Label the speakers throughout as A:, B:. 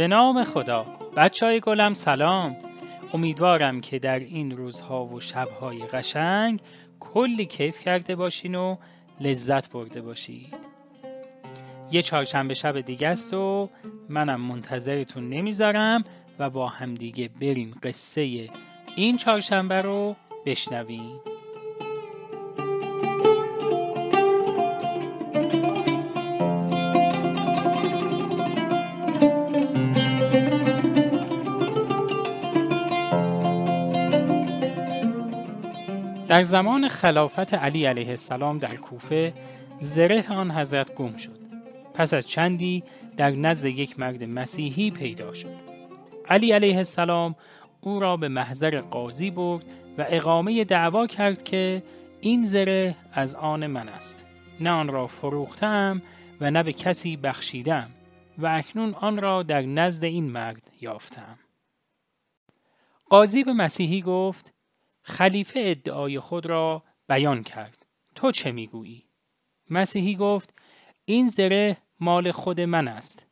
A: به نام خدا. بچه های گلم سلام. امیدوارم که در این روزها و شبهای قشنگ کلی کیف کرده باشین و لذت برده باشید. یه چهارشنبه شب دیگه است و منم منتظرتون نمی‌ذارم و با همدیگه بریم قصه این چهارشنبه رو بشنویم. در زمان خلافت علی علیه السلام در کوفه زره آن حضرت گم شد. پس از چندی در نزد یک مرد مسیحی پیدا شد. علی علیه السلام او را به محضر قاضی برد و اقامه دعوا کرد که این زره از آن من است. نه آن را فروختم و نه به کسی بخشیدم و اکنون آن را در نزد این مرد یافتم. قاضی به مسیحی گفت خلیفه ادعای خود را بیان کرد. تو چه می‌گویی؟ مسیحی گفت این زره مال خود من است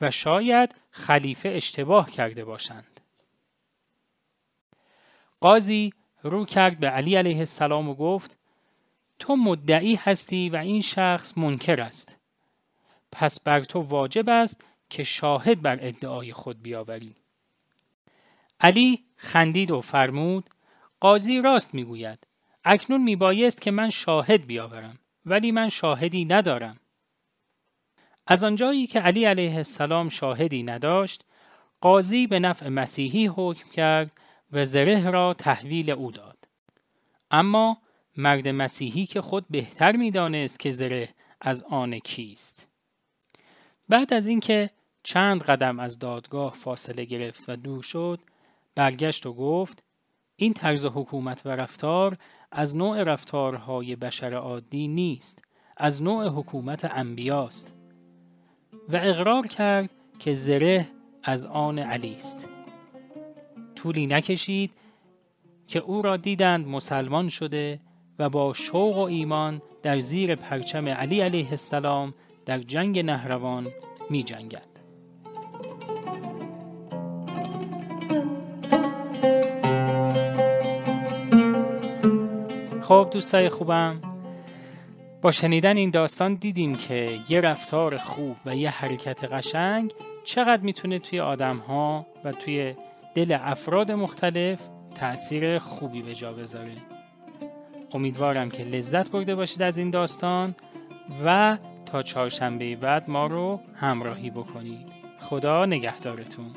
A: و شاید خلیفه اشتباه کرده باشند. قاضی رو کرد به علی علیه السلام و گفت تو مدعی هستی و این شخص منکر است. پس بر تو واجب است که شاهد بر ادعای خود بیاوری. علی خندید و فرمود قاضی راست می‌گوید. اکنون میبایست که من شاهد بیاورم ولی من شاهدی ندارم. از آنجایی که علی علیه السلام شاهدی نداشت قاضی به نفع مسیحی حکم کرد و زره را تحویل او داد. اما مرد مسیحی که خود بهتر می‌دانست که زره از آن کیست. بعد از اینکه چند قدم از دادگاه فاصله گرفت و دور شد برگشت و گفت این طرز حکومت و رفتار از نوع رفتارهای بشر عادی نیست از نوع حکومت انبیاست و اقرار کرد که زره از آن علی است طولی نکشید که او را دیدند مسلمان شده و با شوق و ایمان در زیر پرچم علی علیه السلام در جنگ نهروان می جنگد. خب دوستای خوبم. با شنیدن این داستان دیدیم که یه رفتار خوب و یه حرکت قشنگ چقدر می‌تونه توی آدم ها و توی دل افراد مختلف تأثیر خوبی به جا بذاره. امیدوارم که لذت برده باشید از این داستان و تا چهارشنبه بعد ما رو همراهی بکنید. خدا نگهدارتون.